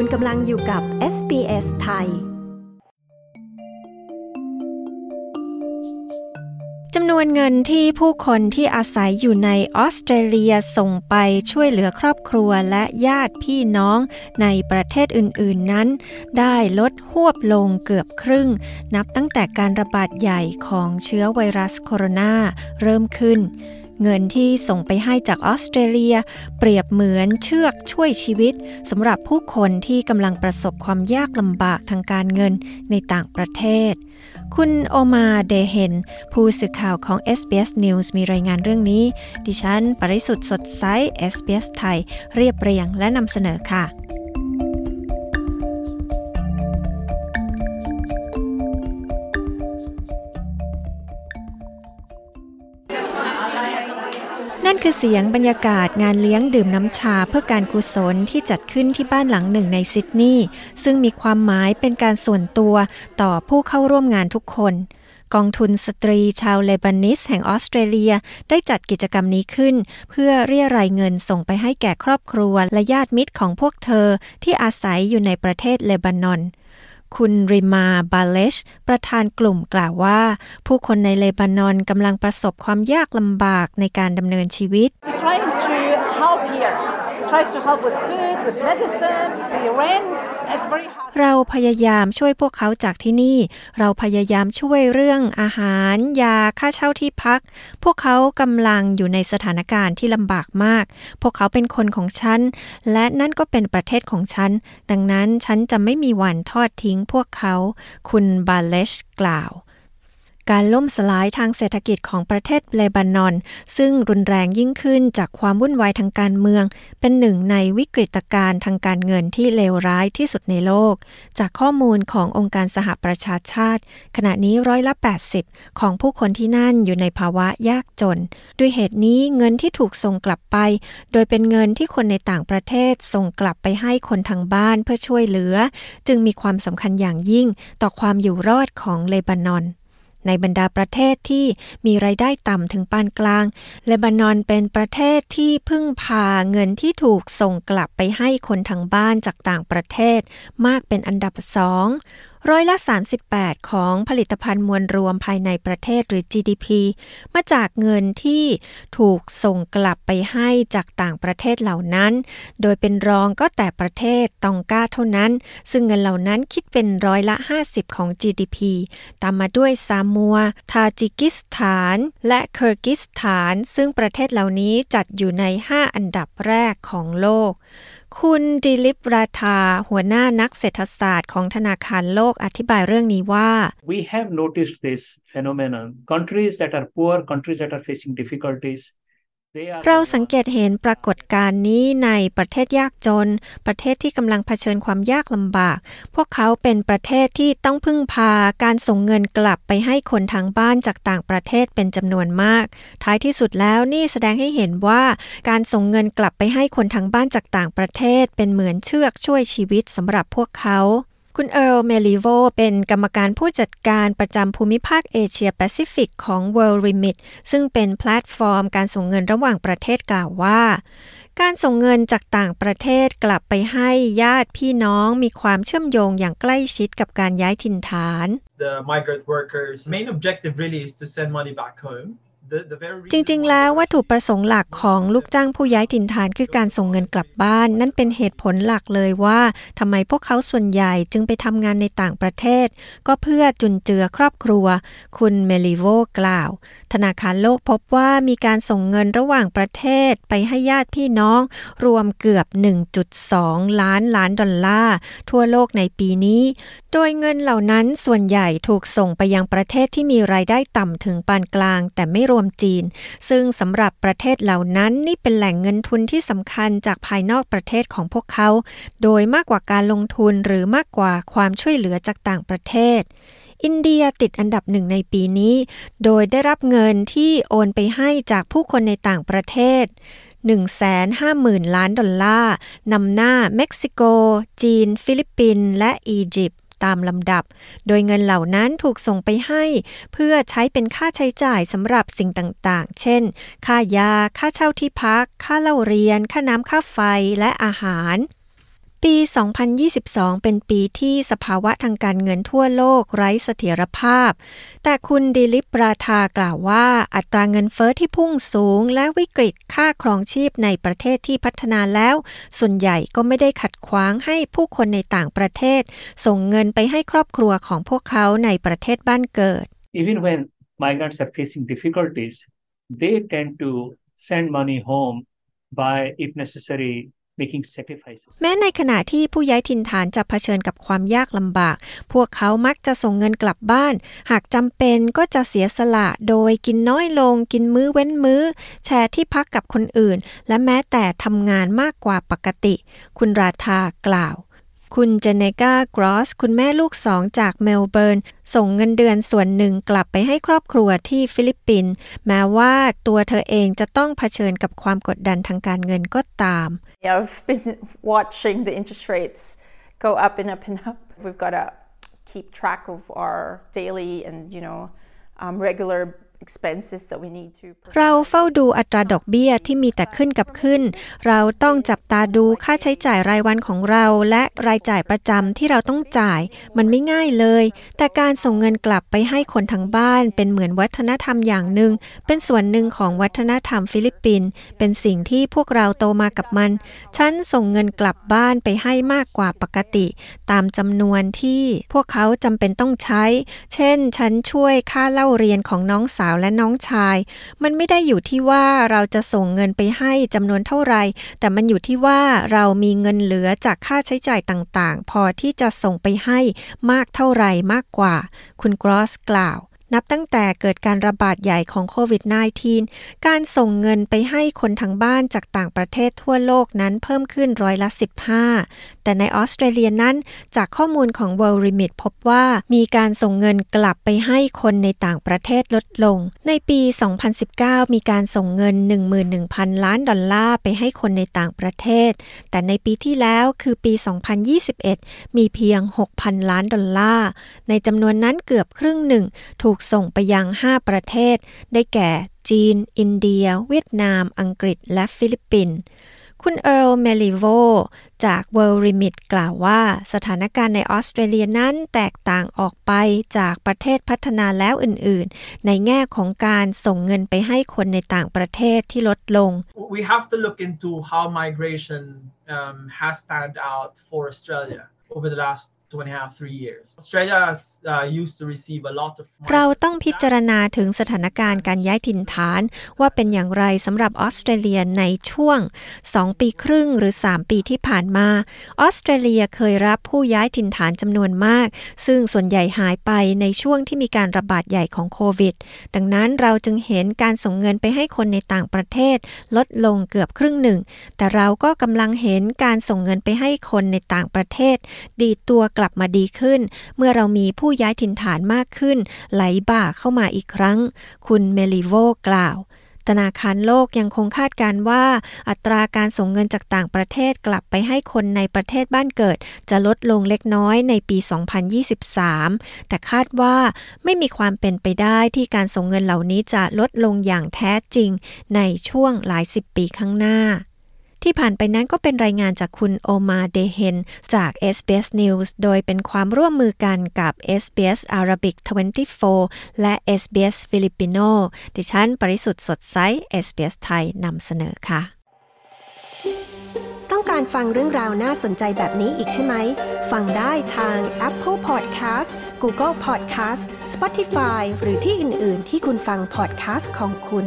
คุณกำลังอยู่กับ SBS ไทย จำนวนเงินที่ผู้คนที่อาศัยอยู่ในออสเตรเลียส่งไปช่วยเหลือครอบครัวและญาติพี่น้องในประเทศอื่น ๆ นั้น ได้ลดหวบลงเกือบครึ่ง นับตั้งแต่การระบาดใหญ่ของเชื้อไวรัสโคโรนาเริ่มขึ้น เงินที่ส่งไปให้จากออสเตรเลีย เปรียบเหมือนเชือกช่วยชีวิตสำหรับผู้คนที่กำลังประสบความยากลำบากทางการเงินในต่างประเทศ คุณโอมาเดเฮนผู้สื่อข่าวของ SBS News มีรายงานเรื่องนี้ ดิฉัน ปริสุทธ์สดใส SBS ไทย เรียบเรียงและนำเสนอค่ะ นั่นคือเสียงบรรยากาศงานเลี้ยงดื่มน้ำชาเพื่อการกุศลที่จัดขึ้นที่บ้านหลังหนึ่งในซิดนีย์ซึ่งมีความหมายเป็นการส่วนตัวต่อผู้เข้าร่วมงานทุกคน กองทุนสตรีชาวเลบานิสแห่งออสเตรเลียได้จัดกิจกรรมนี้ขึ้น เพื่อเรียรายเงินส่งไปให้แก่ครอบครัวและญาติมิตรของพวกเธอที่อาศัยอยู่ในประเทศเลบานอน คุณริมาบาเลช ประธานกลุ่มกล่าวว่า ผู้คนในเลบานอนกำลังประสบความยากลำบากในการดำเนินชีวิต เราพยายามช่วยพวกเขาจากที่นี่ เราพยายามช่วยเรื่องอาหาร ยาค่าเช่าที่พัก พวกเขากำลังอยู่ในสถานการณ์ที่ลำบากมาก พวกเขาเป็นคนของฉัน และนั่นก็เป็นประเทศของฉัน ดังนั้นฉันจะไม่มีวันทอดทิ้งพวกเขา คุณบาเลชกล่าว การล่มสลายทางเศรษฐกิจของประเทศเลบานอน ซึ่งรุนแรงยิ่งขึ้นจากความวุ่นวายทางการเมือง เป็นหนึ่งในวิกฤตการณ์ทางการเงินที่เลวร้ายที่สุดในโลก จากข้อมูลขององค์การสหประชาชาติ ขณะนี้ร้อยละ 80 ของผู้คนที่นั่นอยู่ในภาวะยากจน ด้วยเหตุนี้เงินที่ถูกส่งกลับไป โดยเป็นเงินที่คนในต่างประเทศส่งกลับไปให้คนทางบ้านเพื่อช่วยเหลือ จึงมีความสำคัญอย่างยิ่งต่อความอยู่รอดของเลบานอน ในบรรดาประเทศที่มีไรายได้ต่ำถึงปานกลาง เลบานอนเป็นประเทศที่พึ่งพาเงินที่ถูกส่งกลับไปให้คนทางบ้านจากต่างประเทศ มากเป็นอันดับสอง ร้อยละ 38 ของผลิตภัณฑ์มวลรวมภายในประเทศหรือ GDP มาจากเงินที่ถูกส่งกลับไปให้จากต่างประเทศเหล่านั้น โดยเป็นรองก็แต่ประเทศตองกาเท่านั้น ซึ่งเงินเหล่านั้นคิดเป็นร้อยละ 50 ของ GDP ตามมาด้วยซามัว ทาจิกิสถาน และเคิร์กิสถาน ซึ่งประเทศเหล่านี้จัดอยู่ใน 5 อันดับแรกของโลก คุณดิลิปราธาหัวหน้านักเศรษฐศาสตร์ของธนาคารโลกอธิบายเรื่องนี้ว่า We have noticed this phenomenon countries that are poor countries that are facing difficulties เราสังเกตเห็นปรากฏการณ์นี้ในประเทศยากจน ประเทศที่กำลังเผชิญความยากลำบาก พวกเขาเป็นประเทศที่ต้องพึ่งพาการส่งเงินกลับไปให้คนทางบ้านจากต่างประเทศเป็นจำนวนมาก ท้ายที่สุดแล้วนี่แสดงให้เห็นว่า การส่งเงินกลับไปให้คนทางบ้านจากต่างประเทศ เป็นเหมือนเชือกช่วยชีวิตสำหรับพวกเขา คุณเอิร์ลเมลิโวเป็นกรรมการผู้จัดการประจำภูมิภาคเอเชียแปซิฟิกของ World Remit ซึ่งเป็นแพลตฟอร์มการส่งเงินระหว่างประเทศกล่าวว่า การส่งเงินจากต่างประเทศกลับไปให้ญาติพี่น้องมีความเชื่อมโยงอย่างใกล้ชิดกับการย้ายถิ่นฐาน The migrant workers main objective really is to send money back home จริงๆ แล้ววัตถุประสงค์หลักของลูกจ้างผู้ย้ายถิ่นฐานคือการส่งเงินกลับบ้าน นั่นเป็นเหตุผลหลักเลยว่าทำไมพวกเขาส่วนใหญ่จึงไปทำงานในต่างประเทศ ก็เพื่อจุนเจือครอบครัว คุณเมลิโวกล่าว ธนาคารโลกพบว่ามีการส่งเงินระหว่างประเทศไปให้ญาติพี่น้อง รวมเกือบ 1.2 ล้านล้านดอลลาร์ทั่วโลกในปีนี้ โดยเงินเหล่านั้นส่วนใหญ่ถูกส่งไปยังประเทศที่มีรายได้ต่ำถึงปานกลาง แต่ไม่รวมจีน ซึ่งสำหรับประเทศเหล่านั้นนี่เป็นแหล่งเงินทุนที่สำคัญจากภายนอกประเทศของพวกเขา โดยมากกว่าการลงทุนหรือมากกว่าความช่วยเหลือจากต่างประเทศอินเดียติดอันดับหนึ่งในปีนี้ โดยได้รับเงินที่โอนไปให้จากผู้คนในต่างประเทศ 150,000 ล้านดอลลาร์ นำหน้าเม็กซิโก จีน ฟิลิปปินส์ และอียิปต์ ตามลำดับ โดยเงินเหล่านั้นถูกส่งไปให้ เพื่อใช้เป็นค่าใช้จ่ายสำหรับสิ่งต่างๆ เช่น ค่ายา ค่าเช่าที่พัก ค่าเล่าเรียน ค่าน้ำค่าไฟ และอาหาร ปี 2022 เป็นปีที่สภาวะทางการเงินทั่วโลกไร้เสถียรภาพ แต่คุณดิลิปราธากล่าวว่าอัตราเงินเฟอ้อที่พุ่งสูงและวิกฤตค่าครองชีพในประเทศที่พัฒนาแล้ว ส่วนใหญ่ก็ไม่ได้ขัดขวางให้ผู้คนในต่างประเทศ ส่งเงินไปให้ครอบครัวของพวกเขาในประเทศบ้านเกิด Even when migrants are facing difficulties, they tend to send money home by, if necessary, making sacrifices. แม้ในขณะที่ผู้ย้ายถิ่นฐานจะเผชิญกับความยากลำบาก พวกเขามักจะส่งเงินกลับบ้าน หากจำเป็นก็จะเสียสละโดยกินน้อยลง กินมื้อเว้นมื้อ แชร์ที่พักกับคนอื่น และแม้แต่ทำงานมากกว่าปกติ คุณราธากล่าว คุณเจเนกากรอส คุณแม่ลูกสองจากเมลเบิร์น ส่งเงินเดือนส่วนหนึ่งกลับไปให้ครอบครัวที่ฟิลิปปินส์แม้ว่าตัวเธอเองจะต้องเผชิญกับความกดดันทางการเงินก็ตาม I've been watching the interest rates go up and up and up. We've got to keep track of our daily and, you know, um, regular เราเฝ้าดูอัตราดอกเบี้ยที่มีแต่ขึ้นกับขึ้น เราต้องจับตาดูค่าใช้จ่ายรายวันของเรา และรายจ่ายประจำที่เราต้องจ่าย มันไม่ง่ายเลย แต่การส่งเงินกลับไปให้คนทั้งบ้าน เป็นเหมือนวัฒนธรรมอย่างหนึ่ง เป็นส่วนหนึ่งของวัฒนธรรมฟิลิปปินส์เป็นสิ่งที่พวกเราโตมากับมัน ฉันส่งเงินกลับบ้านไปให้มากกว่าปกติ ตามจำนวนที่พวกเขาจำเป็นต้องใช้ เช่น ฉันช่วยค่าเล่าเรียนของน้องสาวและน้องชาย มันไม่ได้อยู่ที่ว่าเราจะส่งเงินไปให้จำนวนเท่าไรแต่มันอยู่ที่ว่าเรามีเงินเหลือจากค่าใช้จ่ายต่างๆ พอที่จะส่งไปให้มากเท่าไรมากกว่า คุณกรอสกล่าว นับตั้งแต่เกิดการระบาดใหญ่ของโควิด -19 การส่งเงินไปให้คนทางบ้านจากต่างประเทศทั่วโลกนั้นเพิ่มขึ้นร้อยละ 15 แต่ในออสเตรเลียนั้น จากข้อมูลของ World Remit พบว่ามีการส่งเงินกลับไปให้คนในต่างประเทศลดลง ในปี 2019 มีการส่งเงิน 11,000 ล้านดอลลาร์ไปให้คนในต่างประเทศ แต่ในปีที่แล้วคือปี 2021 มีเพียง 6,000 ล้านดอลลาร์ ในจำนวนนั้นเกือบครึ่งหนึ่งถูกส่งไปยัง 5 ประเทศ ได้แก่ จีน อินเดีย เวียดนาม อังกฤษ และฟิลิปปินส์คุณเอิร์ลเมลิโวจาก World Remit กล่าวว่า สถานการณ์ในออสเตรเลียนั้นแตกต่างออกไปจากประเทศพัฒนาแล้วอื่น ๆ ในแง่ของการส่งเงินไปให้คนในต่างประเทศที่ลดลง We have to look into how migration um, has panned out for Australia over the last เราต้องพิจารณาถึงสถานการณ์การย้ายถิ่นฐาน ว่าเป็นอย่างไรสำหรับออสเตรเลียในช่วง 2 ปีครึ่งหรือ 3 ปีที่ผ่านมา ออสเตรเลียเคยรับผู้ย้ายถิ่นฐานจำนวนมาก ซึ่งส่วนใหญ่หายไปในช่วงที่มีการระบาดใหญ่ของโควิด ดังนั้นเราจึงเห็นการส่งเงินไปให้คนในต่างประเทศ ลดลงเกือบครึ่งหนึ่ง แต่เราก็กำลังเห็นการส่งเงินไปให้คนในต่างประเทศ ดีตัวกลับมาดีขึ้น เมื่อเรามีผู้ย้ายถิ่นฐานมากขึ้น ไหลบ่าเข้ามาอีกครั้ง คุณเมลิโวกล่าวธนาคารโลกยังคงคาดการว่า อัตราการส่งเงินจากต่างประเทศกลับไปให้คนในประเทศบ้านเกิด จะลดลงเล็กน้อยในปี 2023 แต่คาดว่าไม่มีความเป็นไปได้ที่การส่งเงินเหล่านี้จะลดลงอย่างแท้จริงในช่วงหลายสิบปีข้างหน้า ที่ผ่านไปนั้นก็เป็นรายงานจากคุณโอมาเดเฮนจาก SBS News โดยเป็นความร่วมมือกันกับ SBS Arabic 24 และ SBS Filipino ดิฉัน ปริสุทธ์สดใส SBS ไทยนำเสนอค่ะ ต้องการฟังเรื่องราวน่าสนใจแบบนี้อีกใช่ไหม ฟังได้ทาง Apple Podcast Google Podcast Spotify หรือที่อื่น ๆ ที่คุณฟัง podcast ของคุณ